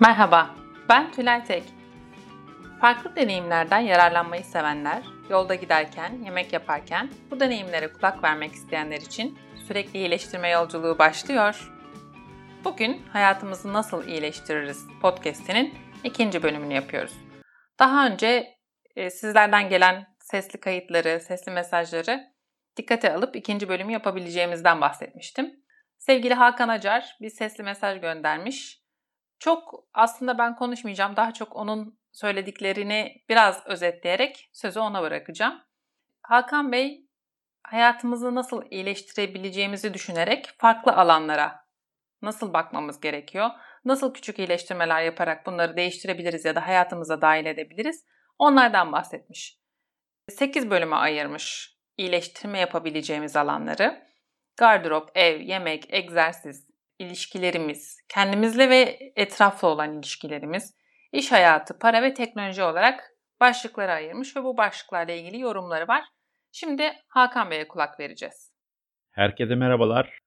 Merhaba, ben Tülay Tek. Farklı deneyimlerden yararlanmayı sevenler, yolda giderken, yemek yaparken bu deneyimlere kulak vermek isteyenler için sürekli iyileştirme yolculuğu başlıyor. Bugün hayatımızı nasıl iyileştiririz podcast'inin ikinci bölümünü yapıyoruz. Daha önce e, sizlerden gelen sesli kayıtları, sesli mesajları dikkate alıp ikinci bölümü yapabileceğimizden bahsetmiştim. Sevgili Hakan Acar bir sesli mesaj göndermiş. Çok aslında ben konuşmayacağım. Daha çok onun söylediklerini biraz özetleyerek sözü ona bırakacağım. Hakan Bey hayatımızı nasıl iyileştirebileceğimizi düşünerek farklı alanlara nasıl bakmamız gerekiyor? Nasıl küçük iyileştirmeler yaparak bunları değiştirebiliriz ya da hayatımıza dahil edebiliriz? Onlardan bahsetmiş. 8 bölüme ayırmış iyileştirme yapabileceğimiz alanları. Gardırop, ev, yemek, egzersiz, ilişkilerimiz, kendimizle ve etrafla olan ilişkilerimiz, iş hayatı, para ve teknoloji olarak başlıklara ayırmış ve bu başlıklarla ilgili yorumları var. Şimdi Hakan Bey'e kulak vereceğiz. Herkese merhabalar.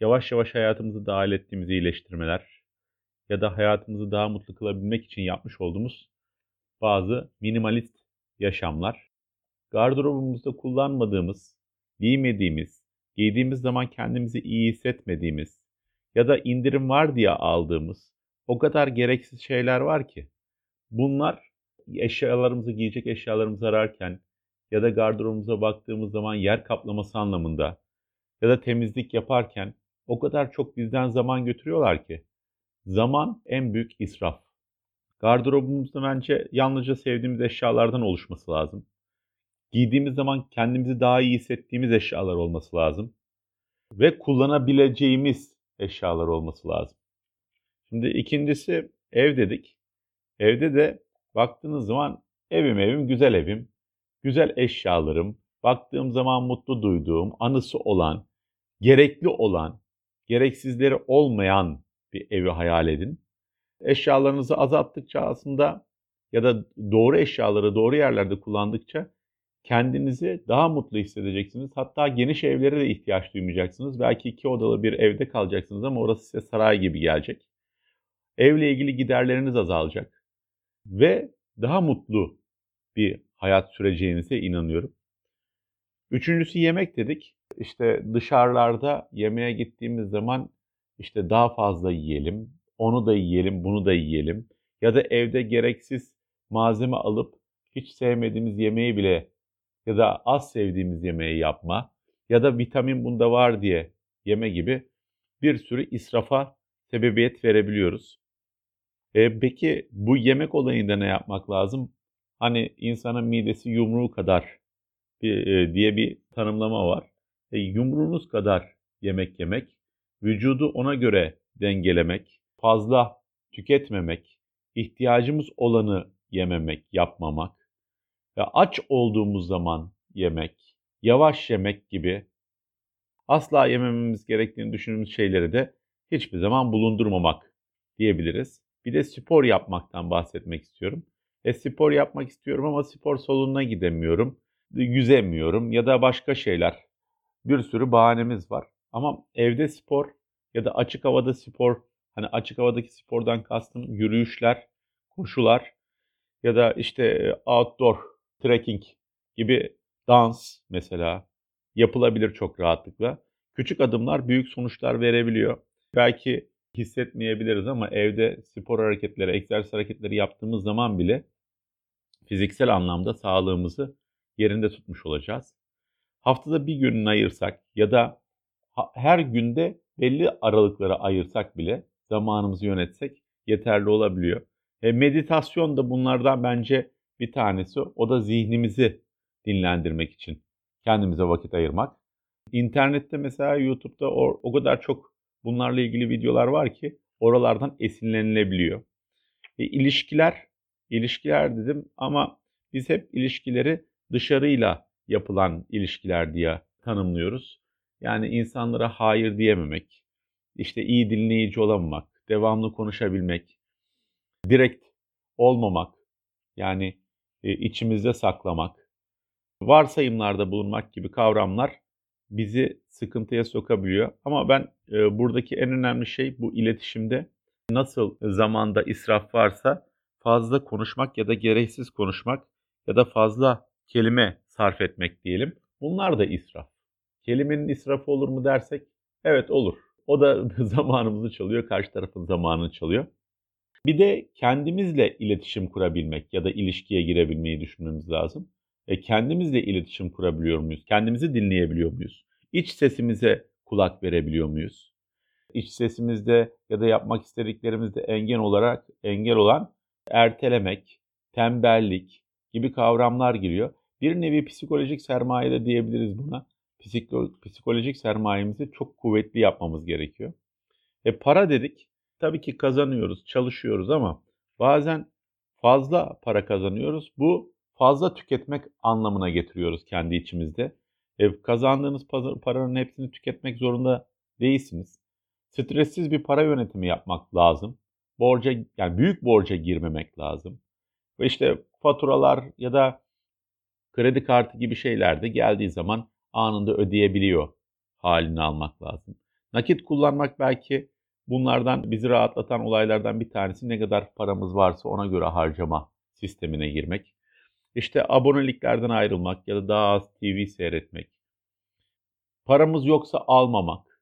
Yavaş yavaş hayatımızı dahil ettiğimiz iyileştirmeler ya da hayatımızı daha mutlu kılabilmek için yapmış olduğumuz bazı minimalist yaşamlar. Gardırobumuzda kullanmadığımız, giymediğimiz, giydiğimiz zaman kendimizi iyi hissetmediğimiz ya da indirim var diye aldığımız o kadar gereksiz şeyler var ki. Bunlar eşyalarımızı, giyecek eşyalarımızı ararken ya da gardırobumuza baktığımız zaman yer kaplaması anlamında ya da temizlik yaparken o kadar çok bizden zaman götürüyorlar ki. Zaman en büyük israf. Gardırobumuzda bence yalnızca sevdiğimiz eşyalardan oluşması lazım. Giydiğimiz zaman kendimizi daha iyi hissettiğimiz eşyalar olması lazım. Ve kullanabileceğimiz eşyalar olması lazım. Şimdi ikincisi ev dedik. Evde de baktığınız zaman evim evim güzel evim. Güzel eşyalarım, baktığım zaman mutlu duyduğum, anısı olan, gerekli olan, gereksizleri olmayan bir evi hayal edin. Eşyalarınızı azalttıkça aslında ya da doğru eşyaları doğru yerlerde kullandıkça kendinizi daha mutlu hissedeceksiniz. Hatta geniş evlere de ihtiyaç duymayacaksınız. Belki iki odalı bir evde kalacaksınız ama orası size saray gibi gelecek. Evle ilgili giderleriniz azalacak. Ve daha mutlu bir hayat süreceğinize inanıyorum. Üçüncüsü yemek dedik. İşte dışarılarda yemeğe gittiğimiz zaman işte daha fazla yiyelim, onu da yiyelim, bunu da yiyelim. Ya da evde gereksiz malzeme alıp hiç sevmediğimiz yemeği bile ya da az sevdiğimiz yemeği yapma ya da vitamin bunda var diye yeme gibi bir sürü israfa sebebiyet verebiliyoruz. E, peki bu yemek olayında ne yapmak lazım? Hani insanın midesi yumruğu kadar e, diye bir tanımlama var. E, yumruğunuz kadar yemek yemek, vücudu ona göre dengelemek, fazla tüketmemek, ihtiyacımız olanı yememek, yapmamak, ve aç olduğumuz zaman yemek, yavaş yemek gibi asla yemememiz gerektiğini düşündüğümüz şeyleri de hiçbir zaman bulundurmamak diyebiliriz. Bir de spor yapmaktan bahsetmek istiyorum. E spor yapmak istiyorum ama spor salonuna gidemiyorum, yüzemiyorum ya da başka şeyler. Bir sürü bahanemiz var. Ama evde spor ya da açık havada spor, hani açık havadaki spordan kastım yürüyüşler, koşular ya da işte e, outdoor trekking gibi dans mesela yapılabilir çok rahatlıkla. Küçük adımlar büyük sonuçlar verebiliyor. Belki hissetmeyebiliriz ama evde spor hareketleri, egzersiz hareketleri yaptığımız zaman bile fiziksel anlamda sağlığımızı yerinde tutmuş olacağız. Haftada bir gününü ayırsak ya da her günde belli aralıklara ayırsak bile zamanımızı yönetsek yeterli olabiliyor. E, meditasyon da bunlardan bence bir tanesi o da zihnimizi dinlendirmek için kendimize vakit ayırmak. İnternette mesela YouTube'da o, o kadar çok bunlarla ilgili videolar var ki oralardan esinlenilebiliyor. E, ilişkiler, ilişkiler dedim ama biz hep ilişkileri dışarıyla yapılan ilişkiler diye tanımlıyoruz. Yani insanlara hayır diyememek, işte iyi dinleyici olamamak, devamlı konuşabilmek, direkt olmamak, yani içimizde saklamak, varsayımlarda bulunmak gibi kavramlar bizi sıkıntıya sokabiliyor. Ama ben e, buradaki en önemli şey bu iletişimde nasıl zamanda israf varsa fazla konuşmak ya da gereksiz konuşmak ya da fazla kelime sarf etmek diyelim. Bunlar da israf. Kelimenin israfı olur mu dersek evet olur. O da zamanımızı çalıyor, karşı tarafın zamanını çalıyor. Bir de kendimizle iletişim kurabilmek ya da ilişkiye girebilmeyi düşünmemiz lazım. E kendimizle iletişim kurabiliyor muyuz? Kendimizi dinleyebiliyor muyuz? İç sesimize kulak verebiliyor muyuz? İç sesimizde ya da yapmak istediklerimizde engel olarak engel olan ertelemek, tembellik gibi kavramlar giriyor. Bir nevi psikolojik sermaye de diyebiliriz buna. Psiko, psikolojik sermayemizi çok kuvvetli yapmamız gerekiyor. E para dedik. Tabii ki kazanıyoruz, çalışıyoruz ama bazen fazla para kazanıyoruz. Bu fazla tüketmek anlamına getiriyoruz kendi içimizde. E, kazandığınız paranın hepsini tüketmek zorunda değilsiniz. Stressiz bir para yönetimi yapmak lazım. Borca yani büyük borca girmemek lazım. Ve işte faturalar ya da kredi kartı gibi şeyler de geldiği zaman anında ödeyebiliyor halini almak lazım. Nakit kullanmak belki bunlardan bizi rahatlatan olaylardan bir tanesi ne kadar paramız varsa ona göre harcama sistemine girmek. İşte aboneliklerden ayrılmak ya da daha az TV seyretmek. Paramız yoksa almamak.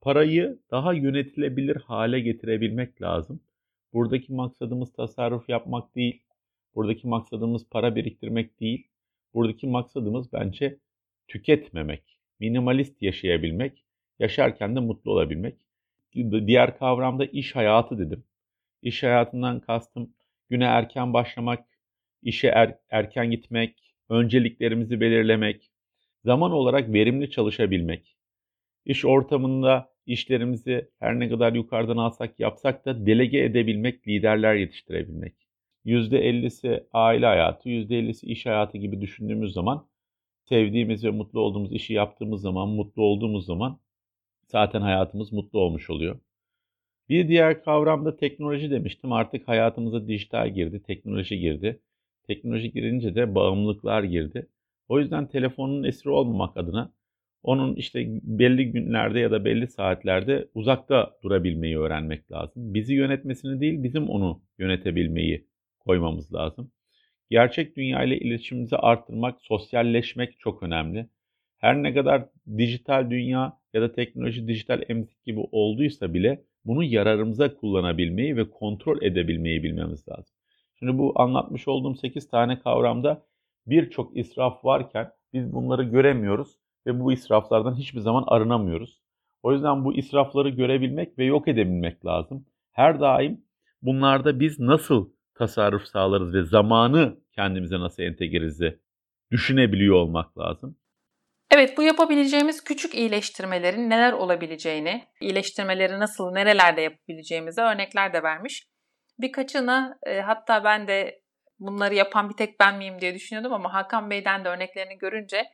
Parayı daha yönetilebilir hale getirebilmek lazım. Buradaki maksadımız tasarruf yapmak değil. Buradaki maksadımız para biriktirmek değil. Buradaki maksadımız bence tüketmemek, minimalist yaşayabilmek, yaşarken de mutlu olabilmek. Diğer kavramda iş hayatı dedim. İş hayatından kastım güne erken başlamak, işe er, erken gitmek, önceliklerimizi belirlemek, zaman olarak verimli çalışabilmek. İş ortamında işlerimizi her ne kadar yukarıdan alsak yapsak da delege edebilmek, liderler yetiştirebilmek. %50'si aile hayatı, %50'si iş hayatı gibi düşündüğümüz zaman sevdiğimiz ve mutlu olduğumuz işi yaptığımız zaman, mutlu olduğumuz zaman zaten hayatımız mutlu olmuş oluyor. Bir diğer kavram da teknoloji demiştim. Artık hayatımıza dijital girdi, teknoloji girdi. Teknoloji girince de bağımlılıklar girdi. O yüzden telefonun esiri olmamak adına onun işte belli günlerde ya da belli saatlerde uzakta durabilmeyi öğrenmek lazım. Bizi yönetmesini değil, bizim onu yönetebilmeyi koymamız lazım. Gerçek dünya ile iletişimimizi arttırmak, sosyalleşmek çok önemli. Her ne kadar dijital dünya ya da teknoloji dijital emzik gibi olduysa bile bunu yararımıza kullanabilmeyi ve kontrol edebilmeyi bilmemiz lazım. Şimdi bu anlatmış olduğum 8 tane kavramda birçok israf varken biz bunları göremiyoruz ve bu israflardan hiçbir zaman arınamıyoruz. O yüzden bu israfları görebilmek ve yok edebilmek lazım. Her daim bunlarda biz nasıl tasarruf sağlarız ve zamanı kendimize nasıl entegrize düşünebiliyor olmak lazım. Evet bu yapabileceğimiz küçük iyileştirmelerin neler olabileceğini, iyileştirmeleri nasıl, nerelerde yapabileceğimize örnekler de vermiş. Birkaçını e, hatta ben de bunları yapan bir tek ben miyim diye düşünüyordum ama Hakan Bey'den de örneklerini görünce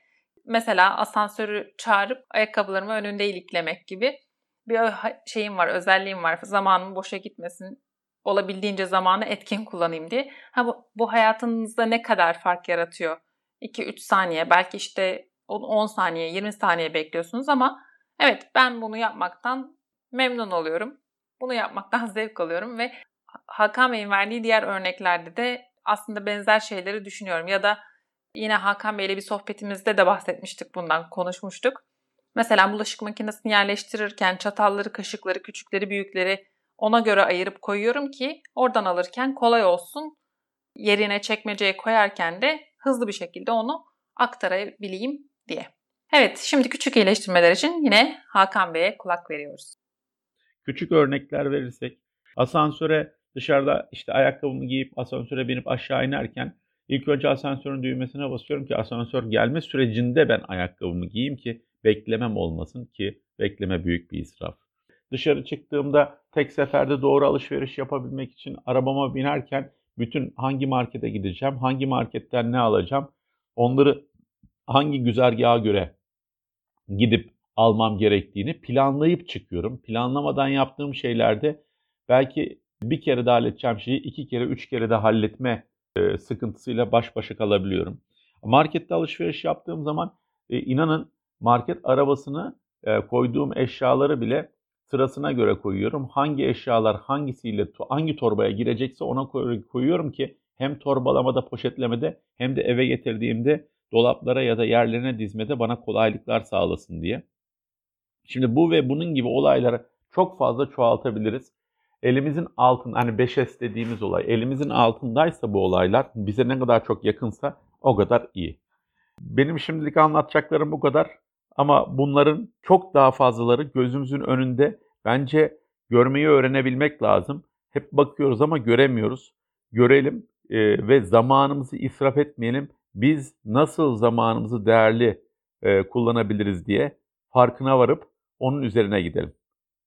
mesela asansörü çağırıp ayakkabılarımı önünde iliklemek gibi bir şeyim var, özelliğim var. Zamanım boşa gitmesin, olabildiğince zamanı etkin kullanayım diye. Ha bu, bu hayatınızda ne kadar fark yaratıyor? 2-3 saniye, belki işte 10 saniye, 20 saniye bekliyorsunuz ama evet ben bunu yapmaktan memnun oluyorum. Bunu yapmaktan zevk alıyorum ve Hakan Bey'in verdiği diğer örneklerde de aslında benzer şeyleri düşünüyorum. Ya da yine Hakan Bey'le bir sohbetimizde de bahsetmiştik bundan, konuşmuştuk. Mesela bulaşık makinesini yerleştirirken çatalları, kaşıkları, küçükleri, büyükleri ona göre ayırıp koyuyorum ki oradan alırken kolay olsun. Yerine çekmeceye koyarken de hızlı bir şekilde onu aktarabileyim diye. Evet, şimdi küçük iyileştirmeler için yine Hakan Bey'e kulak veriyoruz. Küçük örnekler verirsek, asansöre dışarıda işte ayakkabımı giyip asansöre binip aşağı inerken ilk önce asansörün düğmesine basıyorum ki asansör gelme sürecinde ben ayakkabımı giyeyim ki beklemem olmasın ki bekleme büyük bir israf. Dışarı çıktığımda tek seferde doğru alışveriş yapabilmek için arabama binerken bütün hangi markete gideceğim, hangi marketten ne alacağım, onları hangi güzergaha göre gidip almam gerektiğini planlayıp çıkıyorum. Planlamadan yaptığım şeylerde belki bir kere de halledeceğim şeyi iki kere, üç kere de halletme e, sıkıntısıyla baş başa kalabiliyorum. Markette alışveriş yaptığım zaman e, inanın market arabasını e, koyduğum eşyaları bile sırasına göre koyuyorum. Hangi eşyalar hangisiyle hangi torbaya girecekse ona koyuyorum ki hem torbalamada, poşetlemede hem de eve getirdiğimde dolaplara ya da yerlerine dizmede bana kolaylıklar sağlasın diye. Şimdi bu ve bunun gibi olayları çok fazla çoğaltabiliriz. Elimizin altın hani 5S dediğimiz olay elimizin altındaysa bu olaylar bize ne kadar çok yakınsa o kadar iyi. Benim şimdilik anlatacaklarım bu kadar. Ama bunların çok daha fazlaları gözümüzün önünde. Bence görmeyi öğrenebilmek lazım. Hep bakıyoruz ama göremiyoruz. Görelim ve zamanımızı israf etmeyelim. Biz nasıl zamanımızı değerli e, kullanabiliriz diye farkına varıp onun üzerine gidelim.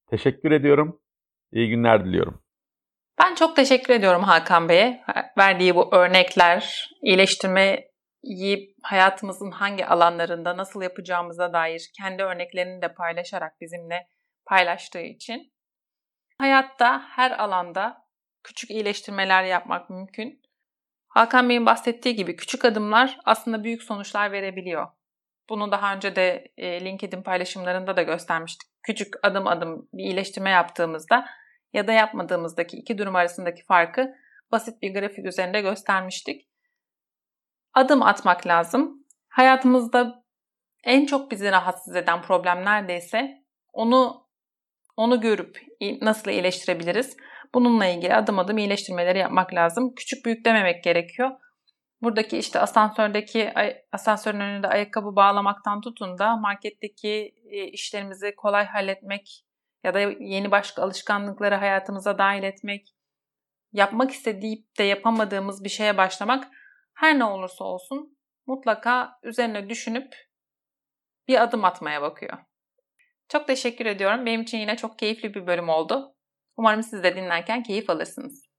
Teşekkür ediyorum. İyi günler diliyorum. Ben çok teşekkür ediyorum Hakan Bey'e. Verdiği bu örnekler, iyileştirmeyi hayatımızın hangi alanlarında nasıl yapacağımıza dair kendi örneklerini de paylaşarak bizimle paylaştığı için. Hayatta her alanda küçük iyileştirmeler yapmak mümkün. Hakan Bey'in bahsettiği gibi küçük adımlar aslında büyük sonuçlar verebiliyor. Bunu daha önce de e, LinkedIn paylaşımlarında da göstermiştik. Küçük adım adım bir iyileştirme yaptığımızda ya da yapmadığımızdaki iki durum arasındaki farkı basit bir grafik üzerinde göstermiştik. Adım atmak lazım. Hayatımızda en çok bizi rahatsız eden problem neredeyse onu onu görüp nasıl iyileştirebiliriz? Bununla ilgili adım adım iyileştirmeleri yapmak lazım. Küçük büyük dememek gerekiyor. Buradaki işte asansördeki asansörün önünde ayakkabı bağlamaktan tutun da marketteki e, işlerimizi kolay halletmek ya da yeni başka alışkanlıkları hayatımıza dahil etmek, yapmak istediğip de yapamadığımız bir şeye başlamak her ne olursa olsun mutlaka üzerine düşünüp bir adım atmaya bakıyor. Çok teşekkür ediyorum. Benim için yine çok keyifli bir bölüm oldu. Umarım siz de dinlerken keyif alırsınız.